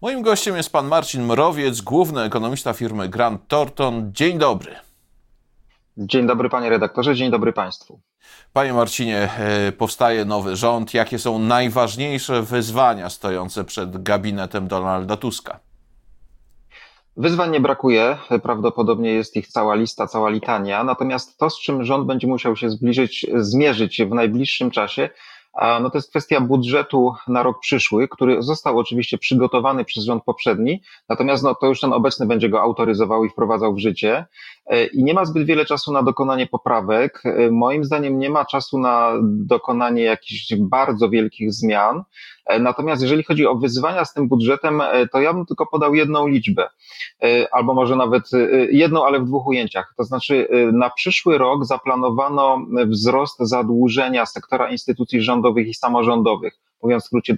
Moim gościem jest pan Marcin Mrowiec, główny ekonomista firmy Grant Thornton. Dzień dobry. Dzień dobry panie redaktorze, dzień dobry państwu. Panie Marcinie, e, powstaje nowy rząd. Jakie są najważniejsze wyzwania stojące przed gabinetem Donalda Tuska? Wyzwań nie brakuje, prawdopodobnie jest ich cała lista, cała litania, natomiast to, z czym rząd będzie musiał się zbliżyć, zmierzyć w najbliższym czasie, no to jest kwestia budżetu na rok przyszły, który został oczywiście przygotowany przez rząd poprzedni, natomiast no, to już ten obecny będzie go autoryzował i wprowadzał w życie i nie ma zbyt wiele czasu na dokonanie poprawek. E, moim zdaniem nie ma czasu na dokonanie jakichś bardzo wielkich zmian. E, natomiast jeżeli chodzi o wyzwania z tym budżetem, to ja bym tylko podał jedną liczbę, albo może nawet jedną, ale w dwóch ujęciach. To znaczy, na przyszły rok zaplanowano wzrost zadłużenia sektora instytucji rządowych i samorządowych. Mówiąc w skrócie,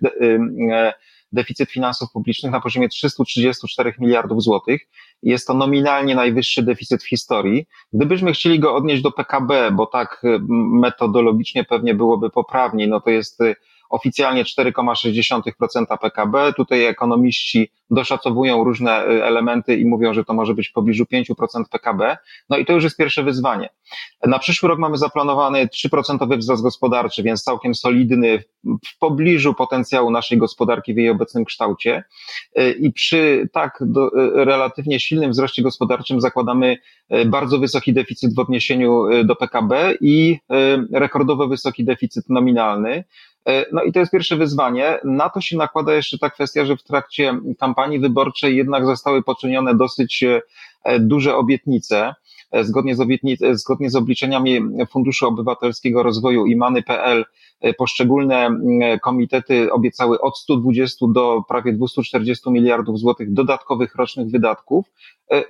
e, deficyt finansów publicznych na poziomie 334 miliardów złotych. Jest to nominalnie najwyższy deficyt w historii. Gdybyśmy chcieli go odnieść do PKB, bo tak metodologicznie pewnie byłoby poprawniej, no to jest oficjalnie 4,6% PKB. Tutaj ekonomiści doszacowują różne y, elementy i mówią, że to może być w pobliżu 5% PKB. No i to już jest pierwsze wyzwanie. Na przyszły rok mamy zaplanowany 3% wzrost gospodarczy, więc całkiem solidny, w pobliżu potencjału naszej gospodarki w jej obecnym kształcie. Y, I przy tak do, y, relatywnie silnym wzroście gospodarczym zakładamy bardzo wysoki deficyt w odniesieniu do PKB i rekordowo wysoki deficyt nominalny. E, no i to jest pierwsze wyzwanie. Na to się nakłada jeszcze ta kwestia, że w trakcie kampanii wyborczej jednak zostały poczynione dosyć e, duże obietnice. E, zgodnie z, obietnic- zgodnie z obliczeniami Funduszu Obywatelskiego Rozwoju i Many.pl poszczególne komitety obiecały od 120 do prawie 240 miliardów złotych dodatkowych rocznych wydatków.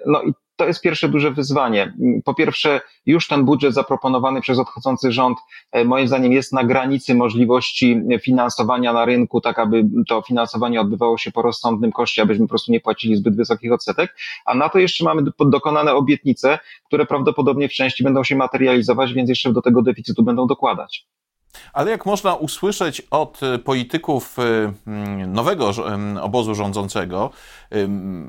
No i to jest pierwsze duże wyzwanie. Po pierwsze, już ten budżet zaproponowany przez odchodzący rząd, e, moim zdaniem, jest na granicy możliwości finansowania na rynku, tak aby to finansowanie odbywało się po rozsądnym koszcie, abyśmy po prostu nie płacili zbyt wysokich odsetek. A na to jeszcze mamy dokonane obietnice, które prawdopodobnie w części będą się materializować, więc jeszcze do tego deficytu będą dokładać. Ale jak można usłyszeć od polityków mm, nowego obozu rządzącego,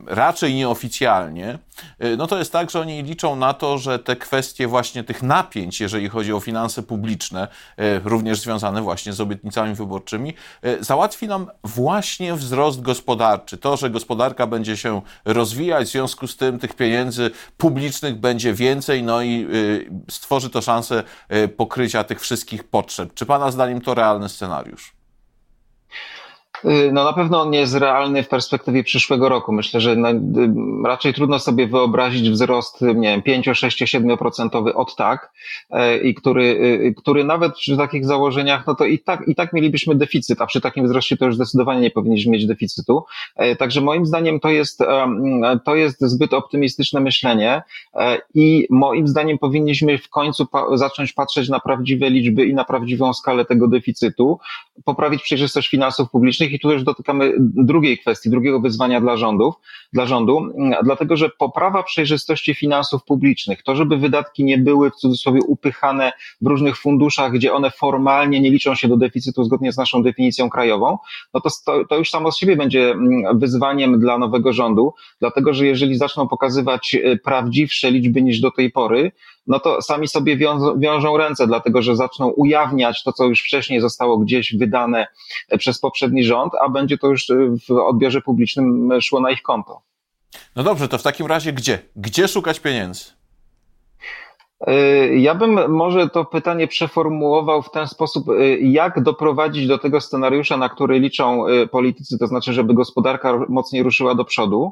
raczej nieoficjalnie, y, no to jest tak, że oni liczą na to, że te kwestie właśnie tych napięć, jeżeli chodzi o finanse publiczne, również związane właśnie z obietnicami wyborczymi, załatwi nam właśnie wzrost gospodarczy. To, że gospodarka będzie się rozwijać, w związku z tym tych pieniędzy publicznych będzie więcej, no i stworzy to szansę pokrycia tych wszystkich potrzeb. Czy Pana zdaniem to realny scenariusz? Y, no na pewno on nie jest realny w perspektywie przyszłego roku. Myślę, że y, raczej trudno sobie wyobrazić wzrost, nie wiem, 5, 6, 7% od tak, y, i który, który nawet przy takich założeniach, no to i tak, i tak mielibyśmy deficyt, a przy takim wzroście to już zdecydowanie nie powinniśmy mieć deficytu. Także moim zdaniem to jest, to jest zbyt optymistyczne myślenie i moim zdaniem powinniśmy w końcu zacząć patrzeć na prawdziwe liczby i na prawdziwą skalę tego deficytu, poprawić przejrzystość finansów publicznych i tu już dotykamy drugiej kwestii, drugiego wyzwania dla rządów, dla rządu, dlatego że poprawa przejrzystości finansów publicznych, to żeby wydatki nie były w cudzysłowie upychane w różnych funduszach, gdzie one formalnie nie liczą się do deficytu zgodnie z naszą definicją krajową, no to, to, już samo z siebie będzie mm, wyzwaniem dla nowego rządu, dlatego że jeżeli zaczną pokazywać e, prawdziwsze liczby niż do tej pory, no to sami sobie wiążą, wiążą ręce, dlatego że zaczną ujawniać to, co już wcześniej zostało gdzieś wydane e, przez poprzedni rząd, a będzie to już e, w odbiorze publicznym szło na ich konto. No dobrze, to w takim razie gdzie? Gdzie szukać pieniędzy? E, ja bym może to pytanie przeformułował w ten sposób, jak doprowadzić do tego scenariusza, na który liczą politycy, to znaczy, żeby gospodarka mocniej ruszyła do przodu.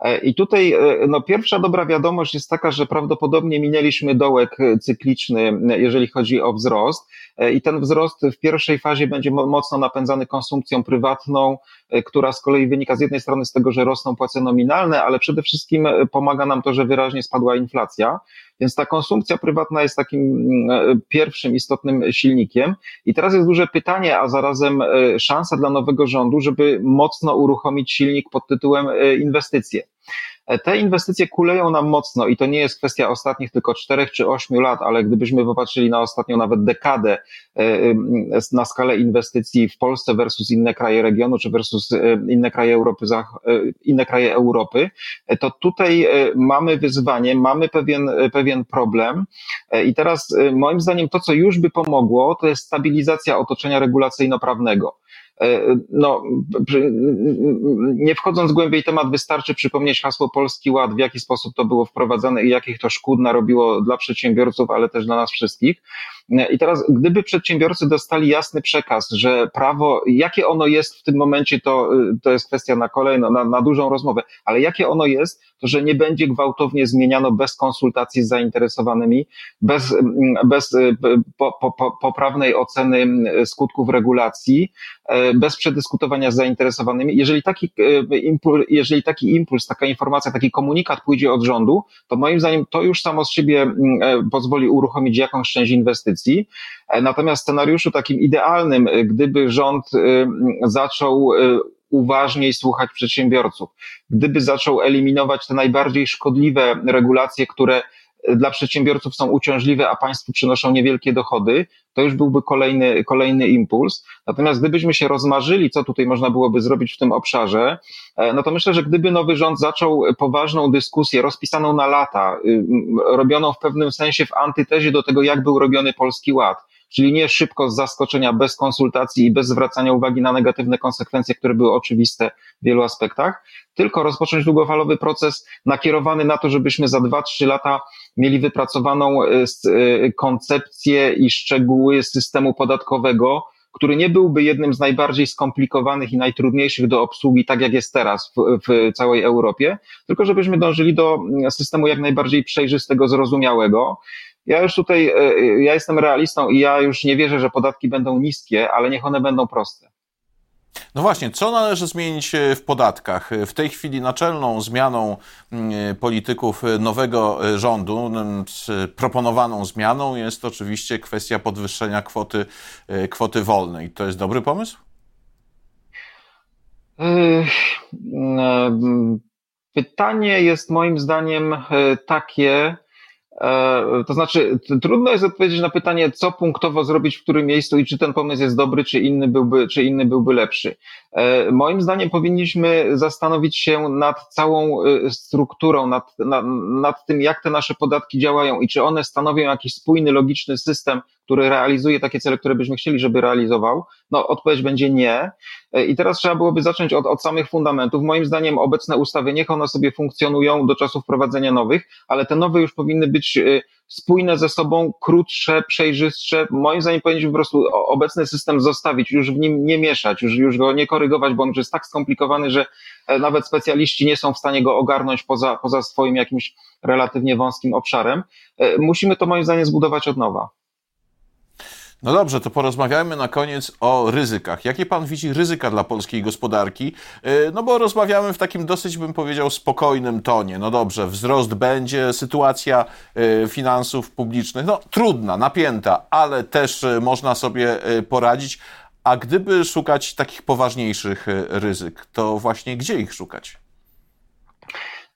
E, I tutaj no, pierwsza dobra wiadomość jest taka, że prawdopodobnie minęliśmy dołek cykliczny, jeżeli chodzi o wzrost. E, I ten wzrost w pierwszej fazie będzie mocno napędzany konsumpcją prywatną, która z kolei wynika z jednej strony z tego, że rosną płace nominalne, ale przede wszystkim pomaga nam to, że wyraźnie spadła inflacja. Więc ta konsumpcja prywatna jest takim mm, pierwszym istotnym silnikiem. I teraz jest duże pytanie, a zarazem szansa dla nowego rządu, żeby mocno uruchomić silnik pod tytułem inwestycje. Te inwestycje kuleją nam mocno i to nie jest kwestia ostatnich tylko czterech czy ośmiu lat, ale gdybyśmy popatrzyli na ostatnią nawet dekadę na skalę inwestycji w Polsce versus inne kraje regionu, czy versus inne kraje Europy, inne kraje Europy, to tutaj mamy wyzwanie, mamy pewien, pewien problem i teraz moim zdaniem to, co już by pomogło, to jest stabilizacja otoczenia regulacyjno-prawnego. E, no, nie wchodząc głębiej temat, wystarczy przypomnieć hasło Polski Ład, w jaki sposób to było wprowadzane i jakich to szkód narobiło dla przedsiębiorców, ale też dla nas wszystkich. I teraz, gdyby przedsiębiorcy dostali jasny przekaz, że prawo, jakie ono jest w tym momencie, to, to jest kwestia na kolejną, na, na dużą rozmowę, ale jakie ono jest, to że nie będzie gwałtownie zmieniano bez konsultacji z zainteresowanymi, bez, bez po, po, poprawnej oceny skutków regulacji, bez przedyskutowania z zainteresowanymi. Jeżeli taki, jeżeli taki impuls, taka informacja, taki komunikat pójdzie od rządu, to moim zdaniem to już samo z siebie pozwoli uruchomić jakąś część inwestycji E, natomiast w scenariuszu takim idealnym, e, gdyby rząd e, zaczął uważniej słuchać przedsiębiorców, gdyby zaczął eliminować te najbardziej szkodliwe regulacje, które dla przedsiębiorców są uciążliwe, a państwu przynoszą niewielkie dochody, to już byłby kolejny, kolejny impuls. Natomiast gdybyśmy się rozmarzyli, co tutaj można byłoby zrobić w tym obszarze, no to myślę, że gdyby nowy rząd zaczął poważną dyskusję rozpisaną na lata, robioną w pewnym sensie w antytezie do tego, jak był robiony Polski Ład, czyli nie szybko z zaskoczenia, bez konsultacji i bez zwracania uwagi na negatywne konsekwencje, które były oczywiste w wielu aspektach, tylko rozpocząć długofalowy proces nakierowany na to, żebyśmy za 2-3 lata mieli wypracowaną e, e, koncepcję i szczegóły systemu podatkowego, który nie byłby jednym z najbardziej skomplikowanych i najtrudniejszych do obsługi, tak jak jest teraz w, w, całej Europie, tylko żebyśmy dążyli do mm, systemu jak najbardziej przejrzystego, zrozumiałego, ja już tutaj, e, e, ja jestem realistą i ja już nie wierzę, że podatki będą niskie, ale niech one będą proste. No właśnie, co należy zmienić e, w podatkach? W tej chwili naczelną zmianą mm, polityków nowego rządu, proponowaną zmianą jest oczywiście kwestia podwyższenia kwoty, kwoty wolnej. To jest dobry pomysł? Pytanie jest moim zdaniem takie, to znaczy, trudno jest odpowiedzieć na pytanie, co punktowo zrobić w którym miejscu i czy ten pomysł jest dobry, czy inny byłby, czy inny byłby lepszy. E, moim zdaniem powinniśmy zastanowić się nad całą e, strukturą, nad, nad, nad tym, jak te nasze podatki działają i czy one stanowią jakiś spójny, logiczny system, który realizuje takie cele, które byśmy chcieli, żeby realizował? No, odpowiedź będzie nie. E, I teraz trzeba byłoby zacząć od, od samych fundamentów. Moim zdaniem obecne ustawy, niech one sobie funkcjonują do czasu wprowadzenia nowych, ale te nowe już powinny być e, spójne ze sobą, krótsze, przejrzystsze. Moim zdaniem powinniśmy po prostu obecny system zostawić, już w nim nie mieszać, już, już go nie korygować, bo on jest tak skomplikowany, że e, nawet specjaliści nie są w stanie go ogarnąć poza, poza swoim jakimś relatywnie wąskim obszarem. Musimy to moim zdaniem zbudować od nowa. No dobrze, to porozmawiajmy na koniec o ryzykach. Jakie pan widzi ryzyka dla polskiej gospodarki? E, no bo rozmawiamy w takim dosyć, bym powiedział, spokojnym tonie. No dobrze, wzrost będzie, sytuacja e, finansów publicznych, no trudna, napięta, ale też e, można sobie poradzić. A gdyby szukać takich poważniejszych ryzyk, to właśnie gdzie ich szukać?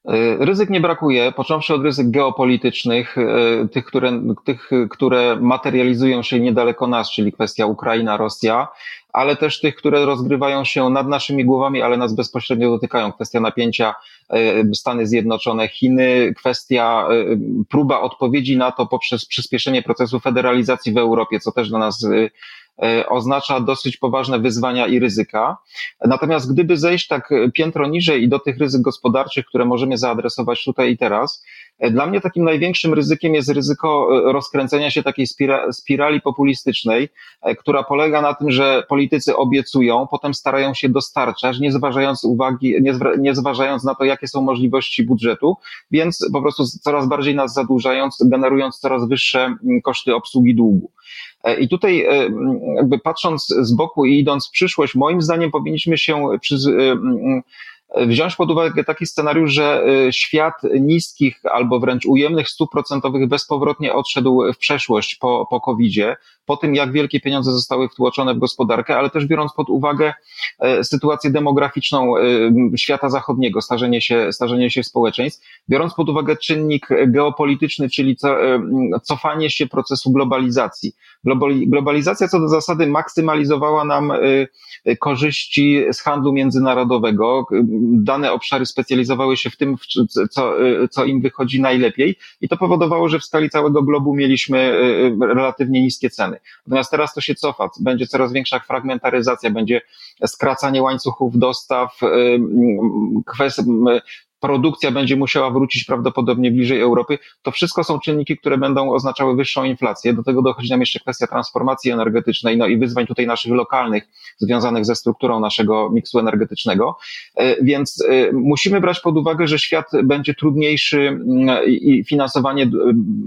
E, ryzyk nie brakuje, począwszy od ryzyk geopolitycznych, e, tych które, tych, które materializują się niedaleko nas, czyli kwestia Ukraina, Rosja, ale też tych, które rozgrywają się nad naszymi głowami, ale nas bezpośrednio dotykają. Kwestia napięcia e, Stany Zjednoczone, Chiny, kwestia próba odpowiedzi na to poprzez przyspieszenie procesu federalizacji w Europie, co też dla nas oznacza dosyć poważne wyzwania i ryzyka. Natomiast gdyby zejść tak piętro niżej i do tych ryzyk gospodarczych, które możemy zaadresować tutaj i teraz, e, dla mnie takim największym ryzykiem jest ryzyko e, rozkręcenia się takiej spirali populistycznej, która polega na tym, że politycy obiecują, potem starają się dostarczać, nie zważając uwagi, nie, nie zważając na to, jakie są możliwości budżetu, więc po prostu coraz bardziej nas zadłużając, generując coraz wyższe koszty obsługi długu. E, I tutaj e, jakby patrząc z boku i idąc w przyszłość, moim zdaniem powinniśmy się przy, wziąć pod uwagę taki scenariusz, że świat niskich albo wręcz ujemnych stóp procentowych bezpowrotnie odszedł w przeszłość po, po COVID-zie, po tym jak wielkie pieniądze zostały wtłoczone w gospodarkę, ale też biorąc pod uwagę sytuację demograficzną świata zachodniego, starzenie się, starzenie się społeczeństw, biorąc pod uwagę czynnik geopolityczny, czyli cofanie się procesu globalizacji. Globalizacja co do zasady maksymalizowała nam y, y, korzyści z handlu międzynarodowego. Dane obszary specjalizowały się w tym, co, y, co im wychodzi najlepiej i to powodowało, że w skali całego globu mieliśmy relatywnie niskie ceny. Natomiast teraz to się cofa, będzie coraz większa fragmentaryzacja, będzie skracanie łańcuchów dostaw, kwestia produkcja będzie musiała wrócić prawdopodobnie bliżej Europy. To wszystko są czynniki, które będą oznaczały wyższą inflację. Do tego dochodzi nam jeszcze kwestia transformacji energetycznej, no i wyzwań tutaj naszych lokalnych, związanych ze strukturą naszego miksu energetycznego. E, więc e, musimy brać pod uwagę, że świat będzie trudniejszy mm, i finansowanie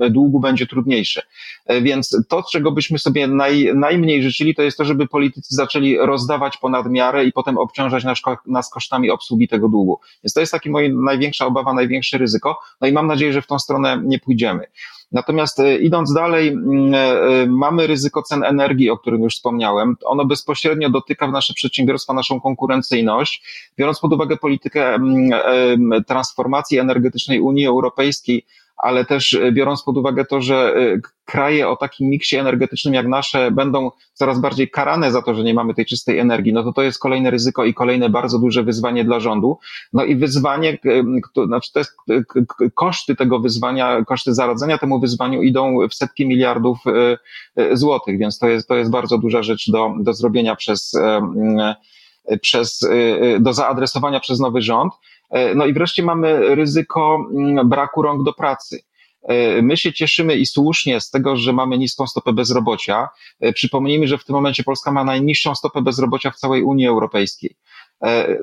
długu będzie trudniejsze. E, więc to, czego byśmy sobie naj, najmniej życzyli, to jest to, żeby politycy zaczęli rozdawać ponad miarę i potem obciążać nas, nas kosztami obsługi tego długu. Więc to jest taki mój największa obawa, największe ryzyko. No i mam nadzieję, że w tą stronę nie pójdziemy. Natomiast e, idąc dalej, mm, e, e, mamy ryzyko cen energii, o którym już wspomniałem. Ono bezpośrednio dotyka w nasze przedsiębiorstwa, naszą konkurencyjność. Biorąc pod uwagę politykę mm, transformacji energetycznej Unii Europejskiej, ale też e, biorąc pod uwagę to, że e, kraje o takim miksie energetycznym jak nasze będą coraz bardziej karane za to, że nie mamy tej czystej energii, no to to jest kolejne ryzyko i kolejne bardzo duże wyzwanie dla rządu. No i wyzwanie, to, znaczy to jest koszty tego wyzwania, koszty zaradzenia temu wyzwaniu idą w setki miliardów e, złotych, więc to jest, to jest bardzo duża rzecz do, do zrobienia przez, przez, do zaadresowania przez nowy rząd. E, no i wreszcie mamy ryzyko mm, braku rąk do pracy. E, my się cieszymy i słusznie z tego, że mamy niską stopę bezrobocia. E, przypomnijmy, że w tym momencie Polska ma najniższą stopę bezrobocia w całej Unii Europejskiej. E,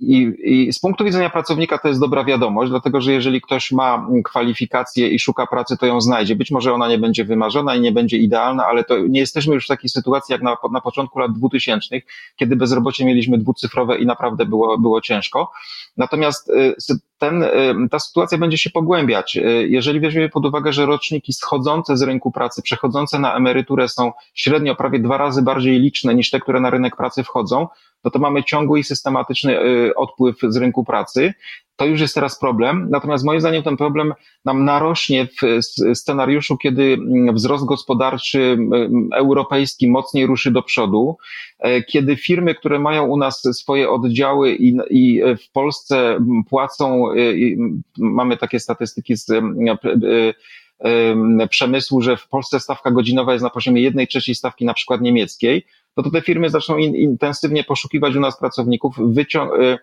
I, I, z punktu widzenia pracownika to jest dobra wiadomość, dlatego że jeżeli ktoś ma kwalifikacje i szuka pracy, to ją znajdzie. Być może ona nie będzie wymarzona i nie będzie idealna, ale to nie jesteśmy już w takiej sytuacji jak na, na początku lat 2000, kiedy bezrobocie mieliśmy dwucyfrowe i naprawdę było, było ciężko. Natomiast e, ten, e, ta sytuacja będzie się pogłębiać. Jeżeli weźmiemy pod uwagę, że roczniki schodzące z rynku pracy, przechodzące na emeryturę są średnio prawie dwa razy bardziej liczne niż te, które na rynek pracy wchodzą, no to mamy ciągły i systematyczny y, odpływ z rynku pracy. To już jest teraz problem. Natomiast moim zdaniem ten problem nam narośnie w scenariuszu, kiedy mm, wzrost gospodarczy mm, europejski mocniej ruszy do przodu, e, kiedy firmy, które mają u nas swoje oddziały i, i w Polsce płacą, y, mamy takie statystyki z y, przemysłu, że w Polsce stawka godzinowa jest na poziomie jednej trzeciej stawki na przykład niemieckiej, no to te firmy zaczną in, intensywnie poszukiwać u nas pracowników, y,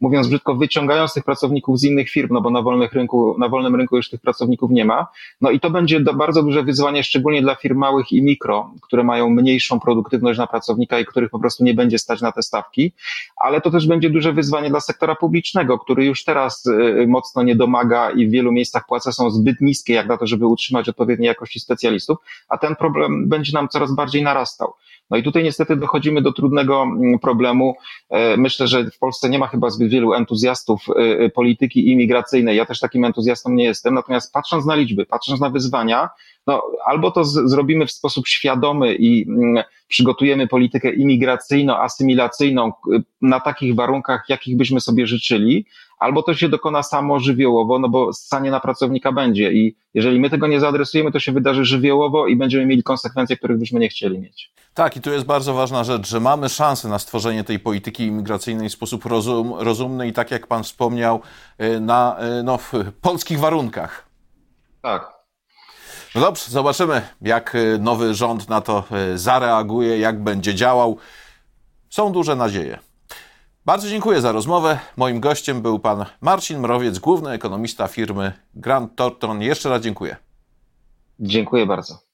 mówiąc brzydko, wyciągając tych pracowników z innych firm, no bo na, wolnych rynku, na wolnym rynku już tych pracowników nie ma. No i to będzie bardzo duże wyzwanie, szczególnie dla firm małych i mikro, które mają mniejszą produktywność na pracownika i których po prostu nie będzie stać na te stawki, ale to też będzie duże wyzwanie dla sektora publicznego, który już teraz y, mocno nie domaga i w wielu miejscach płace są zbyt niskie, jak na to, żeby utrzymać odpowiedniej jakości specjalistów, a ten problem będzie nam coraz bardziej narastał. No i tutaj niestety dochodzimy do trudnego mm, problemu. E, myślę, że w Polsce nie ma chyba zbyt wielu entuzjastów e, e, polityki imigracyjnej. Ja też takim entuzjastą nie jestem. Natomiast patrząc na liczby, patrząc na wyzwania, no, albo to z, zrobimy w sposób świadomy i mm, przygotujemy politykę imigracyjno-asymilacyjną na takich warunkach, jakich byśmy sobie życzyli, albo to się dokona samo żywiołowo, no bo stanie na pracownika będzie i jeżeli my tego nie zaadresujemy, to się wydarzy żywiołowo i będziemy mieli konsekwencje, których byśmy nie chcieli mieć. Tak, i tu jest bardzo ważna rzecz, że mamy szansę na stworzenie tej polityki imigracyjnej w sposób rozum, rozumny i tak jak Pan wspomniał, y, na y, no, w polskich warunkach. Tak. No dobrze, zobaczymy, jak y, nowy rząd na to zareaguje, jak będzie działał. Są duże nadzieje. Bardzo dziękuję za rozmowę. Moim gościem był pan Marcin Mrowiec, główny ekonomista firmy Grant Thornton. Jeszcze raz dziękuję. Dziękuję bardzo.